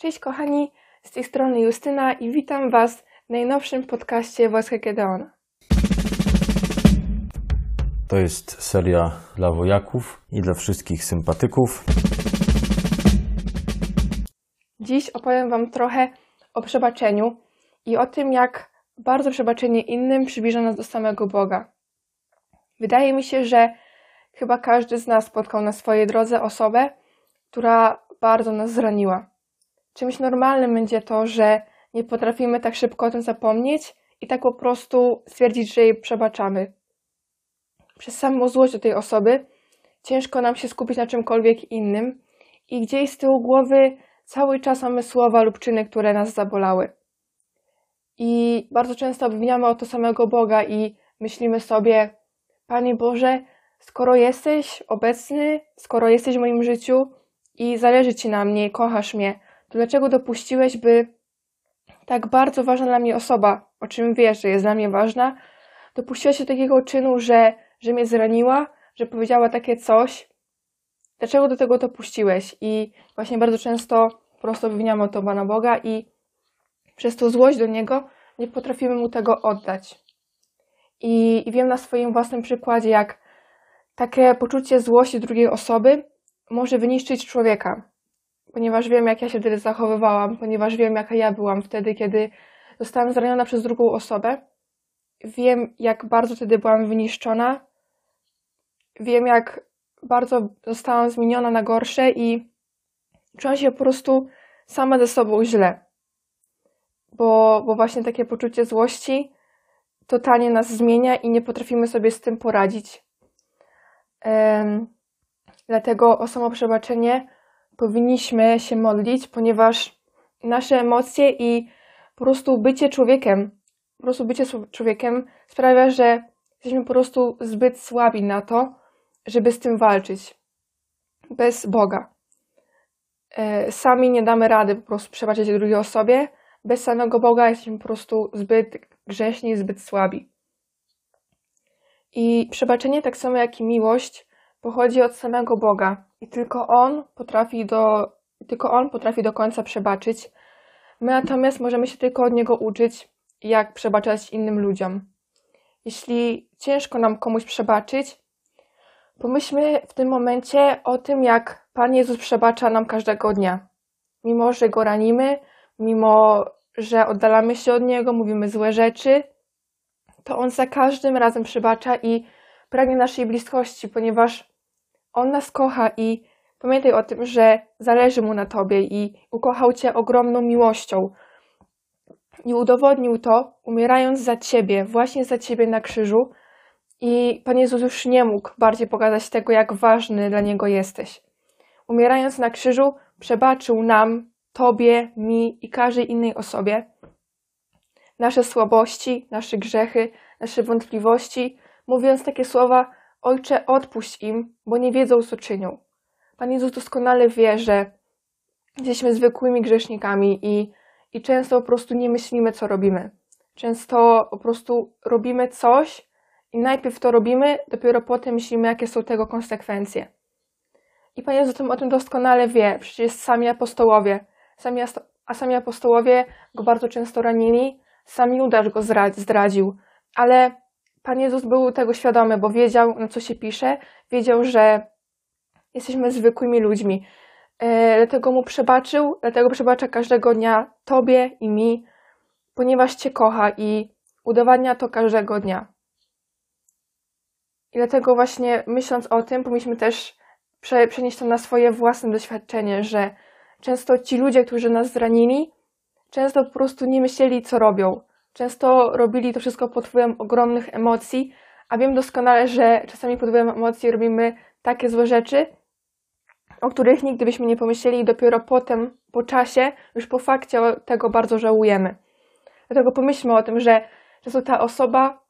Cześć kochani, z tej strony Justyna i witam Was w najnowszym podcaście Wojska Gedeona. To jest seria dla wojaków i dla wszystkich sympatyków. Dziś opowiem Wam trochę o przebaczeniu i o tym, jak bardzo przebaczenie innym przybliża nas do samego Boga. Wydaje mi się, że chyba każdy z nas spotkał na swojej drodze osobę, która bardzo nas zraniła. Czymś normalnym będzie to, że nie potrafimy tak szybko o tym zapomnieć i tak po prostu stwierdzić, że jej przebaczamy. Przez samą złość do tej osoby ciężko nam się skupić na czymkolwiek innym i gdzieś z tyłu głowy cały czas mamy słowa lub czyny, które nas zabolały. I bardzo często obwiniamy o to samego Boga i myślimy sobie, Panie Boże, skoro jesteś obecny, skoro jesteś w moim życiu i zależy Ci na mnie, kochasz mnie, to dlaczego dopuściłeś, by tak bardzo ważna dla mnie osoba, o czym wiesz, że jest dla mnie ważna, dopuściła się takiego czynu, że, że mnie zraniła, że powiedziała takie coś. Dlaczego do tego dopuściłeś? I właśnie bardzo często po prostu obwiniamy o to Pana Boga i przez tą złość do Niego nie potrafimy Mu tego oddać. I, I wiem na swoim własnym przykładzie, jak takie poczucie złości drugiej osoby może wyniszczyć człowieka ponieważ wiem, jak ja się wtedy zachowywałam, ponieważ wiem, jaka ja byłam wtedy, kiedy zostałam zraniona przez drugą osobę. Wiem, jak bardzo wtedy byłam wyniszczona. Wiem, jak bardzo zostałam zmieniona na gorsze i czułam się po prostu sama ze sobą źle. Bo, bo właśnie takie poczucie złości totalnie nas zmienia i nie potrafimy sobie z tym poradzić. Um, dlatego o samo przebaczenie powinniśmy się modlić, ponieważ nasze emocje i po prostu bycie człowiekiem, po prostu bycie człowiekiem sprawia, że jesteśmy po prostu zbyt słabi na to, żeby z tym walczyć. Bez Boga. E, sami nie damy rady po prostu przebaczyć drugiej osobie. Bez samego Boga jesteśmy po prostu zbyt grzeszni, zbyt słabi. I przebaczenie, tak samo jak i miłość, pochodzi od samego Boga i tylko On potrafi do, tylko On potrafi do końca przebaczyć. My natomiast możemy się tylko od Niego uczyć, jak przebaczać innym ludziom. Jeśli ciężko nam komuś przebaczyć, pomyślmy w tym momencie o tym, jak Pan Jezus przebacza nam każdego dnia. Mimo, że Go ranimy, mimo, że oddalamy się od Niego, mówimy złe rzeczy, to On za każdym razem przebacza i pragnie naszej bliskości, ponieważ On nas kocha i pamiętaj o tym, że zależy Mu na Tobie i ukochał Cię ogromną miłością. I udowodnił to, umierając za Ciebie, właśnie za Ciebie na krzyżu. I Pan Jezus już nie mógł bardziej pokazać tego, jak ważny dla Niego jesteś. Umierając na krzyżu, przebaczył nam, Tobie, mi i każdej innej osobie nasze słabości, nasze grzechy, nasze wątpliwości, mówiąc takie słowa: Ojcze, odpuść im, bo nie wiedzą, co czynią. Pan Jezus doskonale wie, że jesteśmy zwykłymi grzesznikami i, i często po prostu nie myślimy, co robimy. Często po prostu robimy coś i najpierw to robimy, dopiero potem myślimy, jakie są tego konsekwencje. I Pan Jezus o tym doskonale wie. Przecież sami apostołowie, sami, a sami apostołowie go bardzo często ranili, sam Judasz go zdradził, ale Pan Jezus był tego świadomy, bo wiedział, na co się pisze, wiedział, że jesteśmy zwykłymi ludźmi. E, dlatego mu przebaczył, dlatego przebacza każdego dnia Tobie i mi, ponieważ Cię kocha i udowadnia to każdego dnia. I dlatego właśnie myśląc o tym, powinniśmy też przenieść to na swoje własne doświadczenie, że często ci ludzie, którzy nas zranili, często po prostu nie myśleli, co robią. Często robili to wszystko pod wpływem ogromnych emocji, a wiem doskonale, że czasami pod wpływem emocji robimy takie złe rzeczy, o których nigdy byśmy nie pomyśleli i dopiero potem, po czasie, już po fakcie tego bardzo żałujemy. Dlatego pomyślmy o tym, że często ta osoba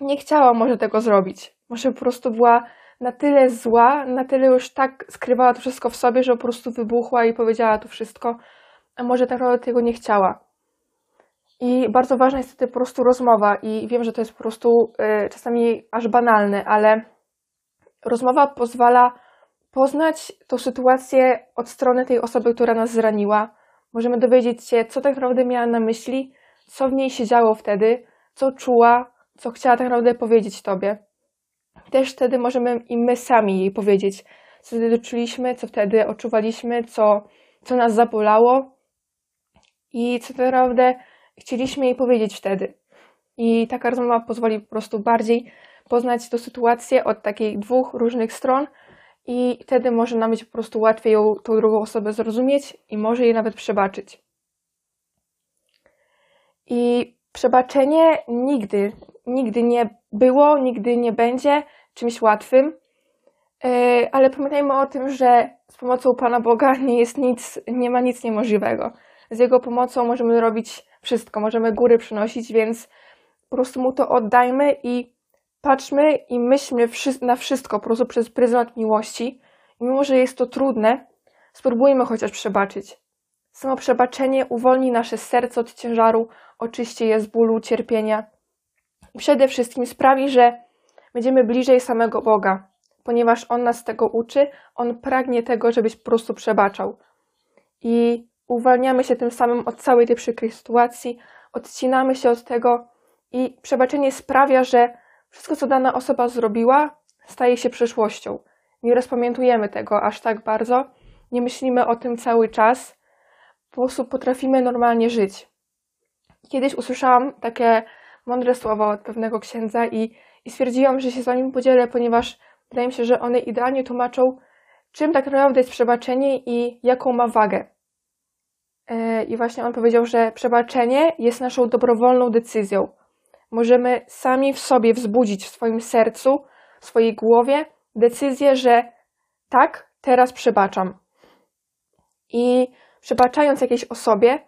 nie chciała może tego zrobić. Może po prostu była na tyle zła, na tyle już tak skrywała to wszystko w sobie, że po prostu wybuchła i powiedziała to wszystko, a może tak naprawdę tego nie chciała. I bardzo ważna jest tutaj po prostu rozmowa, i wiem, że to jest po prostu y, czasami aż banalne, ale rozmowa pozwala poznać tą sytuację od strony tej osoby, która nas zraniła, możemy dowiedzieć się, co tak naprawdę miała na myśli, co w niej się działo wtedy, co czuła, co chciała tak naprawdę powiedzieć Tobie. Też wtedy możemy i my sami jej powiedzieć, co wtedy czuliśmy, co wtedy odczuwaliśmy, co, co nas zabolało i co tak naprawdę chcieliśmy jej powiedzieć wtedy. I taka rozmowa pozwoli po prostu bardziej poznać tę sytuację od takich dwóch różnych stron i wtedy może nam być po prostu łatwiej ją, tą drugą osobę zrozumieć i może jej nawet przebaczyć. I przebaczenie nigdy, nigdy nie było, nigdy nie będzie czymś łatwym, e, ale pamiętajmy o tym, że z pomocą Pana Boga nie jest nic, nie ma nic niemożliwego. Z Jego pomocą możemy robić wszystko, możemy góry przynosić, więc po prostu Mu to oddajmy i patrzmy i myślmy na wszystko po prostu przez pryzmat miłości. I mimo, że jest to trudne, spróbujmy chociaż przebaczyć. Samo przebaczenie uwolni nasze serce od ciężaru, oczyści je z bólu, cierpienia i przede wszystkim sprawi, że będziemy bliżej samego Boga, ponieważ On nas tego uczy, On pragnie tego, żebyś po prostu przebaczał. I uwalniamy się tym samym od całej tej przykrej sytuacji, odcinamy się od tego i przebaczenie sprawia, że wszystko, co dana osoba zrobiła, staje się przeszłością. Nie rozpamiętujemy tego aż tak bardzo, nie myślimy o tym cały czas, po prostu potrafimy normalnie żyć. Kiedyś usłyszałam takie mądre słowa od pewnego księdza i, i stwierdziłam, że się z wami podzielę, ponieważ wydaje mi się, że one idealnie tłumaczą, czym tak naprawdę jest przebaczenie i jaką ma wagę. E, I właśnie on powiedział, że przebaczenie jest naszą dobrowolną decyzją. Możemy sami w sobie wzbudzić w swoim sercu, w swojej głowie decyzję, że tak, teraz przebaczam. I przebaczając jakiejś osobie,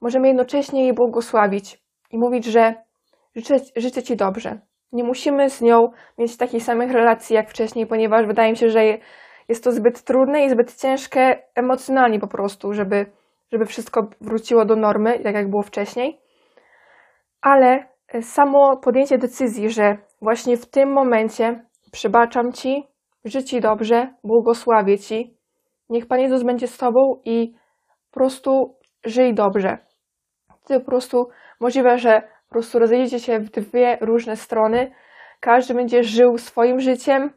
możemy jednocześnie jej błogosławić i mówić, że życzę, życzę Ci dobrze. Nie musimy z nią mieć takich samych relacji jak wcześniej, ponieważ wydaje mi się, że jest to zbyt trudne i zbyt ciężkie emocjonalnie po prostu, żeby, żeby wszystko wróciło do normy, tak jak było wcześniej. Ale samo podjęcie decyzji, że właśnie w tym momencie przebaczam Ci, życzę Ci dobrze, błogosławię Ci, niech Pan Jezus będzie z Tobą i po prostu żyj dobrze. To po prostu możliwe, że po prostu rozejdziecie się w dwie różne strony, każdy będzie żył swoim życiem,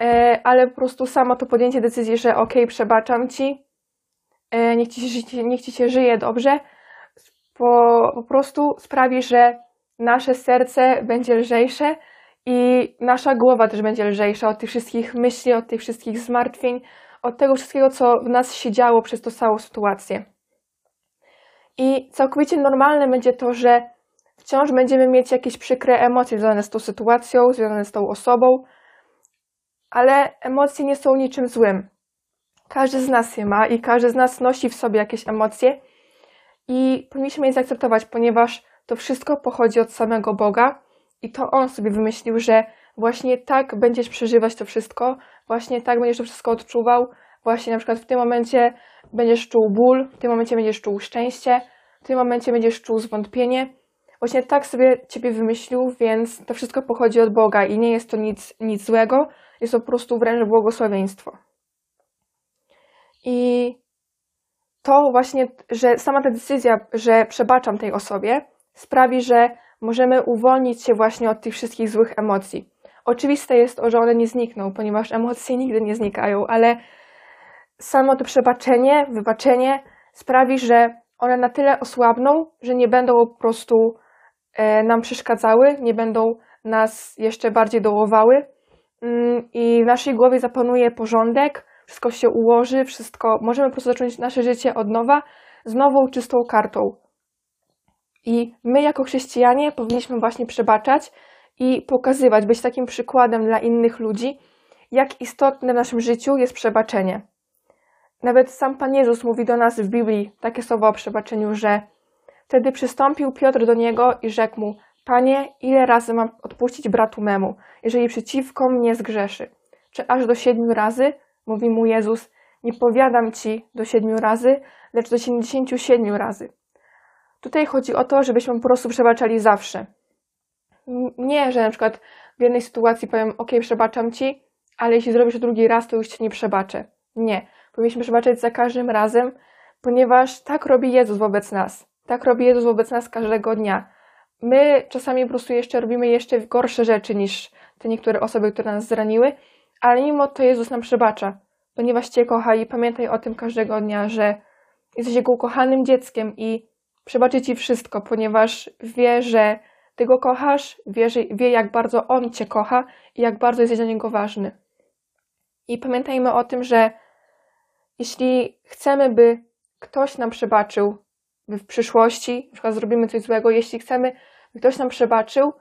e, ale po prostu samo to podjęcie decyzji, że ok, przebaczam Ci, e, niech Ci, niech ci się żyje dobrze, po, po prostu sprawi, że nasze serce będzie lżejsze i nasza głowa też będzie lżejsza od tych wszystkich myśli, od tych wszystkich zmartwień, od tego wszystkiego, co w nas się działo przez tą całą sytuację. I całkowicie normalne będzie to, że wciąż będziemy mieć jakieś przykre emocje związane z tą sytuacją, związane z tą osobą, ale emocje nie są niczym złym. Każdy z nas je ma i każdy z nas nosi w sobie jakieś emocje i powinniśmy je zaakceptować, ponieważ to wszystko pochodzi od samego Boga i to On sobie wymyślił, że właśnie tak będziesz przeżywać to wszystko, właśnie tak będziesz to wszystko odczuwał, właśnie na przykład w tym momencie będziesz czuł ból, w tym momencie będziesz czuł szczęście, w tym momencie będziesz czuł zwątpienie. Właśnie tak sobie Ciebie wymyślił, więc to wszystko pochodzi od Boga i nie jest to nic, nic złego, jest to po prostu wręcz błogosławieństwo. I to właśnie, że sama ta decyzja, że przebaczam tej osobie, sprawi, że możemy uwolnić się właśnie od tych wszystkich złych emocji. Oczywiste jest to, że one nie znikną, ponieważ emocje nigdy nie znikają, ale samo to przebaczenie, wybaczenie sprawi, że one na tyle osłabną, że nie będą po prostu e, nam przeszkadzały, nie będą nas jeszcze bardziej dołowały mm, i w naszej głowie zapanuje porządek, wszystko się ułoży, wszystko, możemy po prostu zacząć nasze życie od nowa, z nową, czystą kartą. I my, jako chrześcijanie, powinniśmy właśnie przebaczać i pokazywać, być takim przykładem dla innych ludzi, jak istotne w naszym życiu jest przebaczenie. Nawet sam Pan Jezus mówi do nas w Biblii takie słowa o przebaczeniu, że wtedy przystąpił Piotr do niego i rzekł mu: Panie, ile razy mam odpuścić bratu memu, jeżeli przeciwko mnie zgrzeszy? Czy aż do siedmiu razy? Mówi mu Jezus: Nie powiadam ci do siedmiu razy, lecz do siedemdziesięciu siedmiu razy. Tutaj chodzi o to, żebyśmy po prostu przebaczali zawsze. Nie, że na przykład w jednej sytuacji powiem, ok, przebaczam ci, ale jeśli zrobisz drugi raz, to już ci nie przebaczę. Nie. Powinniśmy przebaczać za każdym razem, ponieważ tak robi Jezus wobec nas. Tak robi Jezus wobec nas każdego dnia. My czasami po prostu jeszcze robimy jeszcze gorsze rzeczy niż te niektóre osoby, które nas zraniły, ale mimo to Jezus nam przebacza, ponieważ Cię kocha i pamiętaj o tym każdego dnia, że jesteś Jego ukochanym dzieckiem i przebaczy Ci wszystko, ponieważ wie, że Ty Go kochasz, wie, że, wie jak bardzo On Cię kocha i jak bardzo jesteś dla Niego ważny. I pamiętajmy o tym, że jeśli chcemy, by ktoś nam przebaczył w przyszłości, na przykład zrobimy coś złego, jeśli chcemy, by ktoś nam przebaczył,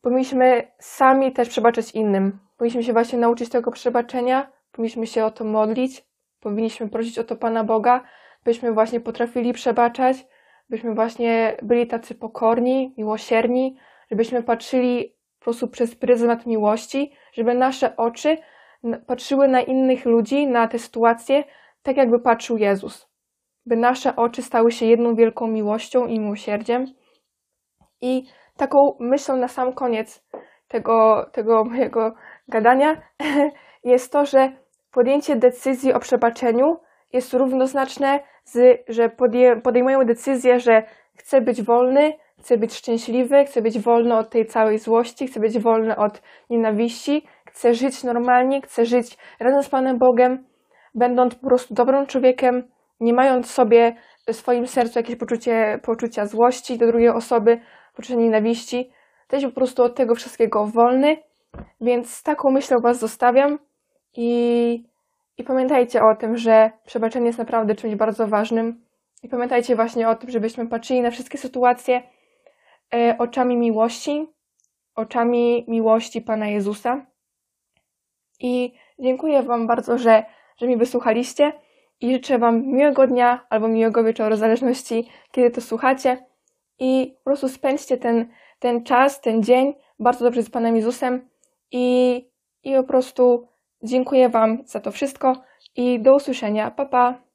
powinniśmy sami też przebaczyć innym. Powinniśmy się właśnie nauczyć tego przebaczenia, powinniśmy się o to modlić, powinniśmy prosić o to Pana Boga, byśmy właśnie potrafili przebaczać, byśmy właśnie byli tacy pokorni, miłosierni, żebyśmy patrzyli po prostu przez pryzmat miłości, żeby nasze oczy patrzyły na innych ludzi, na te sytuacje, tak jakby patrzył Jezus. By nasze oczy stały się jedną wielką miłością i miłosierdziem. I taką myślą na sam koniec tego, tego mojego gadania jest to, że podjęcie decyzji o przebaczeniu jest równoznaczne z, że podejmują decyzję, że chcę być wolny, chcę być szczęśliwy, chcę być wolny od tej całej złości, chcę być wolny od nienawiści, chcę żyć normalnie, chcę żyć razem z Panem Bogiem, będąc po prostu dobrym człowiekiem, nie mając sobie w swoim sercu jakieś poczucie, poczucia złości do drugiej osoby, poczucia nienawiści. Jesteś po prostu od tego wszystkiego wolny, więc taką myślą Was zostawiam i, i pamiętajcie o tym, że przebaczenie jest naprawdę czymś bardzo ważnym i pamiętajcie właśnie o tym, żebyśmy patrzyli na wszystkie sytuacje e, oczami miłości, oczami miłości Pana Jezusa. I dziękuję Wam bardzo, że, że mi wysłuchaliście i życzę Wam miłego dnia albo miłego wieczoru, w zależności kiedy to słuchacie. I po prostu spędźcie ten, ten czas, ten dzień bardzo dobrze z Panem Jezusem i, i po prostu dziękuję Wam za to wszystko i do usłyszenia. Pa, pa!